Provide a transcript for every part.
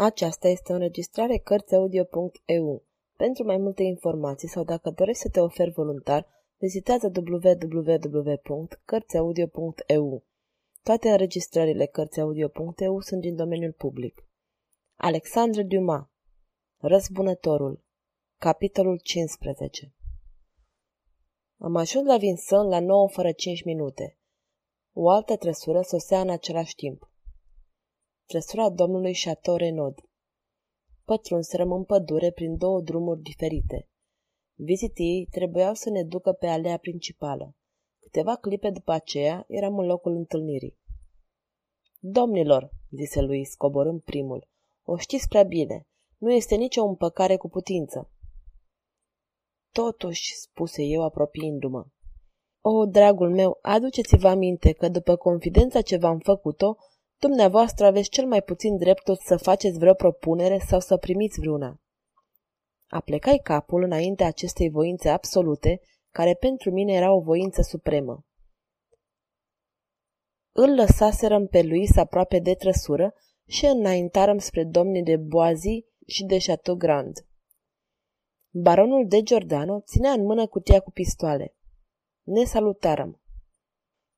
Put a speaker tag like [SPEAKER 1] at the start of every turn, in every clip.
[SPEAKER 1] Aceasta este o înregistrare Cărțiaudio.eu. Pentru mai multe informații sau dacă dorești să te oferi voluntar, vizitează www.cărțiaudio.eu. Toate înregistrările Cărțiaudio.eu sunt din domeniul public. Alexandre Dumas Răzbunătorul Capitolul 15 Am ajuns la Vincent la 9 fără 5 minute. O altă trăsură sosea în același timp trăsura domnului Chateau Renaud. Pătrunserăm în pădure prin două drumuri diferite. Vizitii trebuiau să ne ducă pe alea principală. Câteva clipe după aceea eram în locul întâlnirii. Domnilor, zise lui, scoborând primul, o știți prea bine, nu este nicio împăcare cu putință. Totuși, spuse eu apropiindu-mă. O, dragul meu, aduceți-vă aminte că după confidența ce v-am făcut-o, Dumneavoastră aveți cel mai puțin dreptul să faceți vreo propunere sau să primiți vreuna. Aplecai capul înainte acestei voințe absolute, care pentru mine era o voință supremă. Îl lăsaserăm pe lui aproape de trăsură și înaintarăm spre domnii de Boazi și de Chateau Grand. Baronul de Giordano ținea în mână cutia cu pistoale. Ne salutarăm.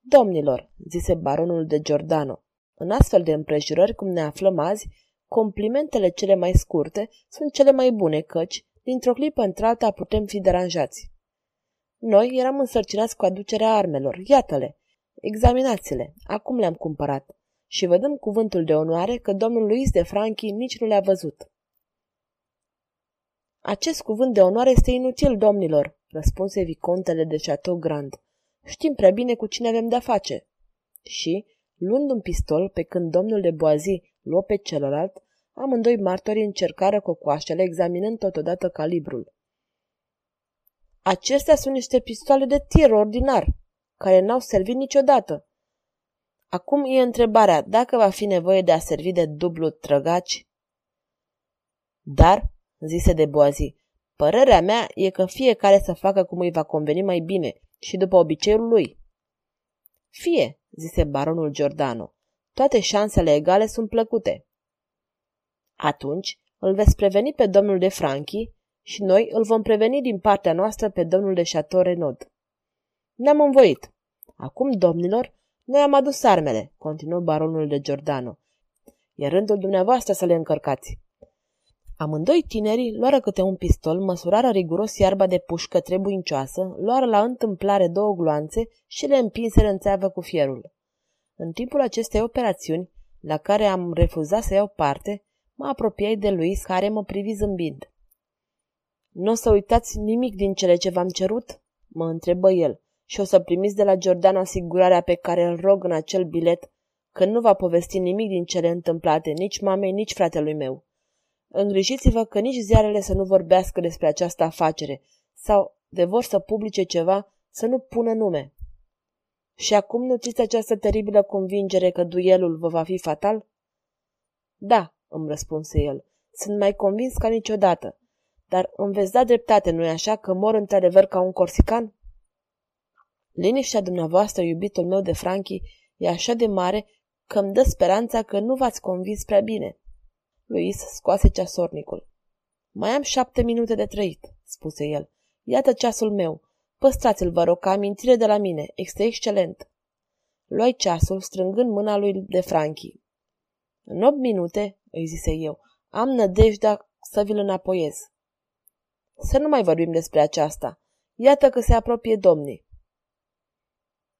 [SPEAKER 1] Domnilor, zise baronul de Giordano, în astfel de împrejurări cum ne aflăm azi, complimentele cele mai scurte sunt cele mai bune, căci, dintr-o clipă într-alta, putem fi deranjați. Noi eram însărcinați cu aducerea armelor, iată-le, examinați-le, acum le-am cumpărat și vă dăm cuvântul de onoare că domnul Luis de Franchi nici nu le-a văzut. Acest cuvânt de onoare este inutil, domnilor, răspunse vicontele de Chateau Grand. Știm prea bine cu cine avem de-a face. Și, Luând un pistol, pe când domnul de Boazi luă pe celălalt, amândoi martorii încercară cocoașele, examinând totodată calibrul. Acestea sunt niște pistoale de tir ordinar, care n-au servit niciodată. Acum e întrebarea dacă va fi nevoie de a servi de dublu trăgaci. Dar, zise de Boazi, părerea mea e că fiecare să facă cum îi va conveni mai bine și după obiceiul lui. Fie, zise baronul Giordano. Toate șansele egale sunt plăcute. Atunci îl veți preveni pe domnul de Franchi și noi îl vom preveni din partea noastră pe domnul de Chateau Renaud. Ne-am învoit. Acum, domnilor, noi am adus armele, continuă baronul de Giordano. E rândul dumneavoastră să le încărcați. Amândoi tinerii luară câte un pistol, măsurară riguros iarba de pușcă trebuincioasă, luară la întâmplare două gloanțe și le împinseră în țeavă cu fierul. În timpul acestei operațiuni, la care am refuzat să iau parte, mă apropiai de Luis, care mă privi zâmbind. Nu o să uitați nimic din cele ce v-am cerut?" mă întrebă el, și o să primiți de la Giordano asigurarea pe care îl rog în acel bilet că nu va povesti nimic din cele întâmplate, nici mamei, nici fratelui meu. Îngrijiți-vă că nici ziarele să nu vorbească despre această afacere sau, de vor să publice ceva, să nu pună nume. Și acum nutriți această teribilă convingere că duelul vă va fi fatal? Da, îmi răspunse el, sunt mai convins ca niciodată. Dar îmi veți da dreptate, nu-i așa, că mor într-adevăr ca un corsican? Liniștea dumneavoastră, iubitul meu de Franchi, e așa de mare că îmi dă speranța că nu v-ați convins prea bine. Luis scoase ceasornicul. Mai am șapte minute de trăit, spuse el. Iată ceasul meu. Păstrați-l, vă rog, ca amintire de la mine. Este excelent. Luai ceasul, strângând mâna lui de Franchi. În opt minute, îi zise eu, am nădejdea să vi-l înapoiez. Să nu mai vorbim despre aceasta. Iată că se apropie domnii.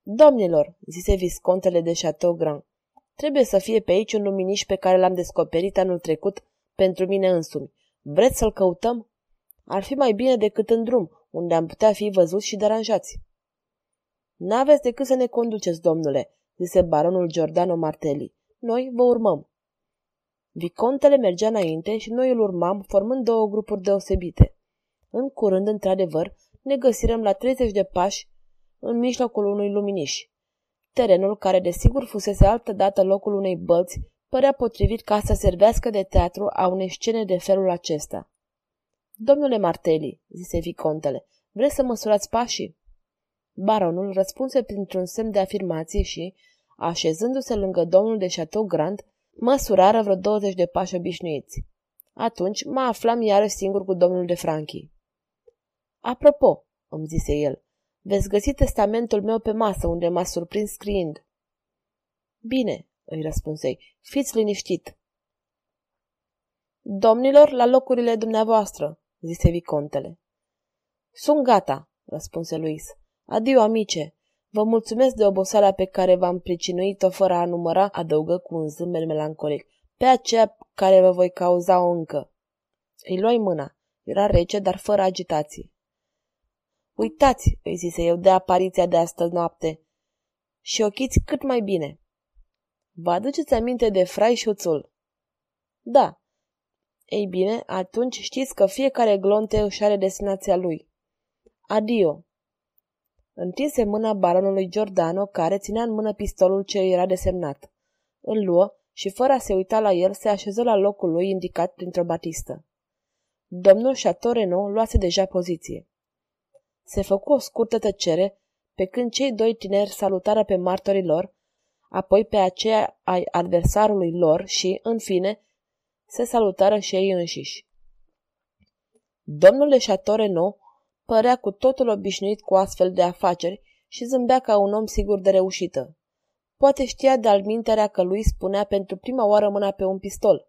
[SPEAKER 1] Domnilor, zise viscontele de Chateau Grand, Trebuie să fie pe aici un luminiș pe care l-am descoperit anul trecut pentru mine însumi. Vreți să-l căutăm? Ar fi mai bine decât în drum, unde am putea fi văzuți și deranjați. N-aveți decât să ne conduceți, domnule, zise baronul Giordano Martelli. Noi vă urmăm. Vicontele mergea înainte și noi îl urmam, formând două grupuri deosebite. În curând, într-adevăr, ne găsirăm la 30 de pași în mijlocul unui luminiș. Terenul, care desigur fusese altădată locul unei bălți, părea potrivit ca să servească de teatru a unei scene de felul acesta. Domnule Martelli, zise vicontele, vreți să măsurați pașii? Baronul răspunse printr-un semn de afirmație și, așezându-se lângă domnul de Chateau Grand, Măsurară vreo 20 de pași obișnuiți. Atunci mă aflam iarăși singur cu domnul de Franchi. Apropo, îmi zise el, veți găsi testamentul meu pe masă unde m-a surprins scriind. Bine, îi răspunsei, fiți liniștit. Domnilor, la locurile dumneavoastră, zise vicontele. Sunt gata, răspunse Luis. Adio, amice. Vă mulțumesc de oboseala pe care v-am pricinuit-o fără a număra, adăugă cu un zâmbet melancolic, pe aceea care vă voi cauza-o încă. Îi luai mâna. Era rece, dar fără agitație. Uitați, îi zise eu, de apariția de astăzi noapte. Și ochiți cât mai bine. Vă aduceți aminte de frai șuțul? Da. Ei bine, atunci știți că fiecare glonte își are destinația lui. Adio. Întinse mâna baronului Giordano, care ținea în mână pistolul ce era desemnat. Îl luă și, fără a se uita la el, se așeză la locul lui indicat printr-o batistă. Domnul Chateau Renaud luase deja poziție. Se făcu o scurtă tăcere, pe când cei doi tineri salutară pe martorii lor, apoi pe aceea ai adversarului lor și, în fine, se salutară și ei înșiși. Domnul de Chateau Renaud părea cu totul obișnuit cu astfel de afaceri și zâmbea ca un om sigur de reușită. Poate știa de-al minterea că lui spunea pentru prima oară mâna pe un pistol.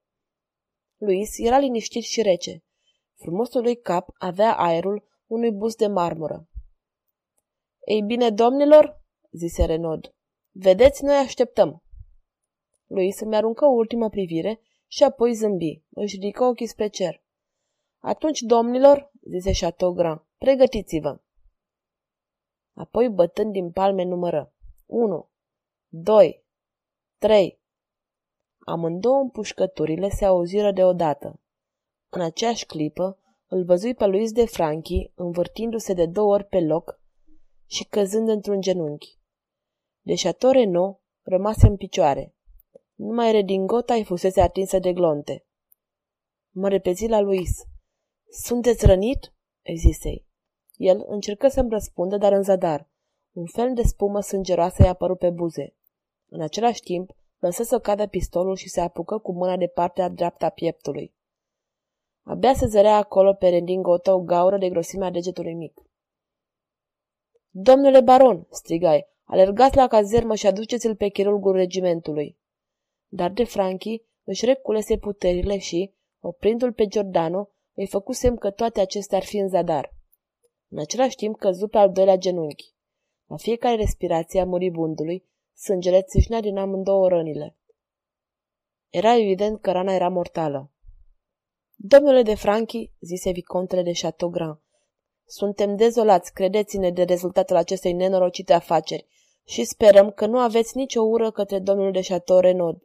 [SPEAKER 1] Luis era liniștit și rece. Frumosul lui cap avea aerul unui bus de marmură. Ei bine, domnilor, zise Renaud, vedeți, noi așteptăm. Luis îmi aruncă o ultimă privire și apoi zâmbi, își ridică ochii spre cer. Atunci, domnilor, zise Chateaugrand, pregătiți-vă. Apoi, bătând din palme, numără. 1, 2, 3. Amândouă împușcăturile se auziră deodată. În aceeași clipă, îl văzui pe Luis de Franchi învârtindu-se de două ori pe loc și căzând într-un genunchi. De Chateau Renaud rămase în picioare. Numai redingota îi fusese atinsă de glonte. Mă repezi la Luis. Sunteți rănit?" îi zisei. El încercă să-mi răspundă, dar în zadar. Un fel de spumă sângeroasă i-a apărut pe buze. În același timp, lăsă să cadă pistolul și se apucă cu mâna de partea dreaptă a pieptului. Abia se zărea acolo pe rendingotă o gaură de grosimea degetului mic. Domnule baron, strigai, alergați la cazermă și aduceți-l pe chirurgul regimentului. Dar de Franchi își reculese puterile și, oprindu-l pe Giordano, îi făcu semn că toate acestea ar fi în zadar. În același timp căzu pe al doilea genunchi. La fiecare respirație a muribundului, sângele țâșnea din amândouă rănile. Era evident că rana era mortală. Domnule de Franchi, zise vicontele de Chateaugrand, suntem dezolați, credeți-ne, de rezultatul acestei nenorocite afaceri și sperăm că nu aveți nicio ură către domnul de Chateau Renaud.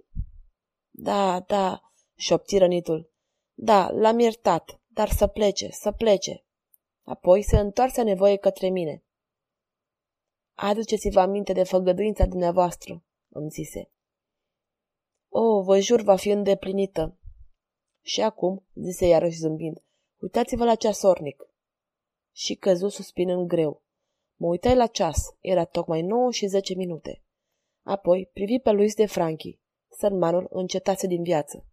[SPEAKER 1] Da, da, șopti rănitul. Da, l-am iertat, dar să plece, să plece. Apoi se întoarse nevoie către mine. Aduceți-vă aminte de făgăduința dumneavoastră, îmi zise. O, vă jur, va fi îndeplinită. Și acum, zise iarăși zâmbind, uitați-vă la ceasornic. Și căzu suspinând greu. Mă uitai la ceas, era tocmai nouă și zece minute. Apoi privi pe Luis de Franchi. Sărmanul încetase din viață.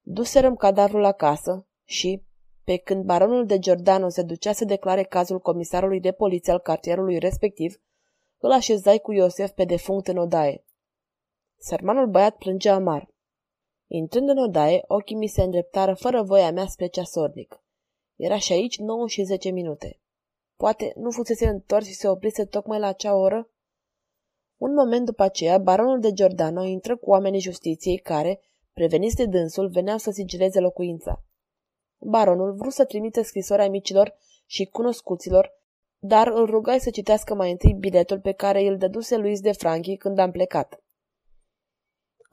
[SPEAKER 1] Duserăm cadavrul la casă și, pe când baronul de Giordano se ducea să declare cazul comisarului de poliție al cartierului respectiv, îl așezai cu Iosef pe defunct în odaie. Sărmanul băiat plângea amar. Intrând în odaie, ochii mi se îndreptară fără voia mea spre ceasornic. Era și aici nouă și zece minute. Poate nu fusese întors și se oprise tocmai la acea oră? Un moment după aceea, baronul de Giordano intră cu oamenii justiției care, preveniți de dânsul, veneau să sigileze locuința. Baronul vrut să trimite scrisoarea micilor și cunoscuților, dar îl rugai să citească mai întâi biletul pe care îl dăduse Luis de Franchi când am plecat.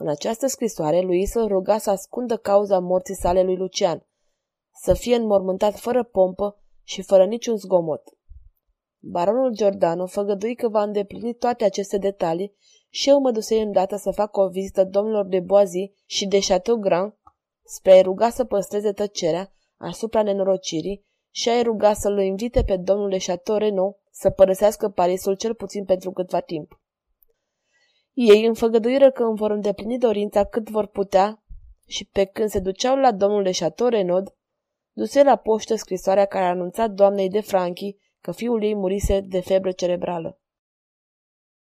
[SPEAKER 1] În această scrisoare, Luis îl ruga să ascundă cauza morții sale lui Lucian, să fie înmormântat fără pompă și fără niciun zgomot. Baronul Giordano făgădui că va îndeplini toate aceste detalii și eu mă dusei îndată să fac o vizită domnilor de Boazi și de Chateau Grand spre a ruga să păstreze tăcerea asupra nenorocirii și a ruga să-l invite pe domnul de Chateau Renaud să părăsească Parisul cel puțin pentru câtva timp. Ei înfăgăduiră că îmi vor îndeplini dorința cât vor putea și pe când se duceau la domnul Leșator Renod, duse la poștă scrisoarea care a anunțat doamnei de Franchi că fiul ei murise de febră cerebrală.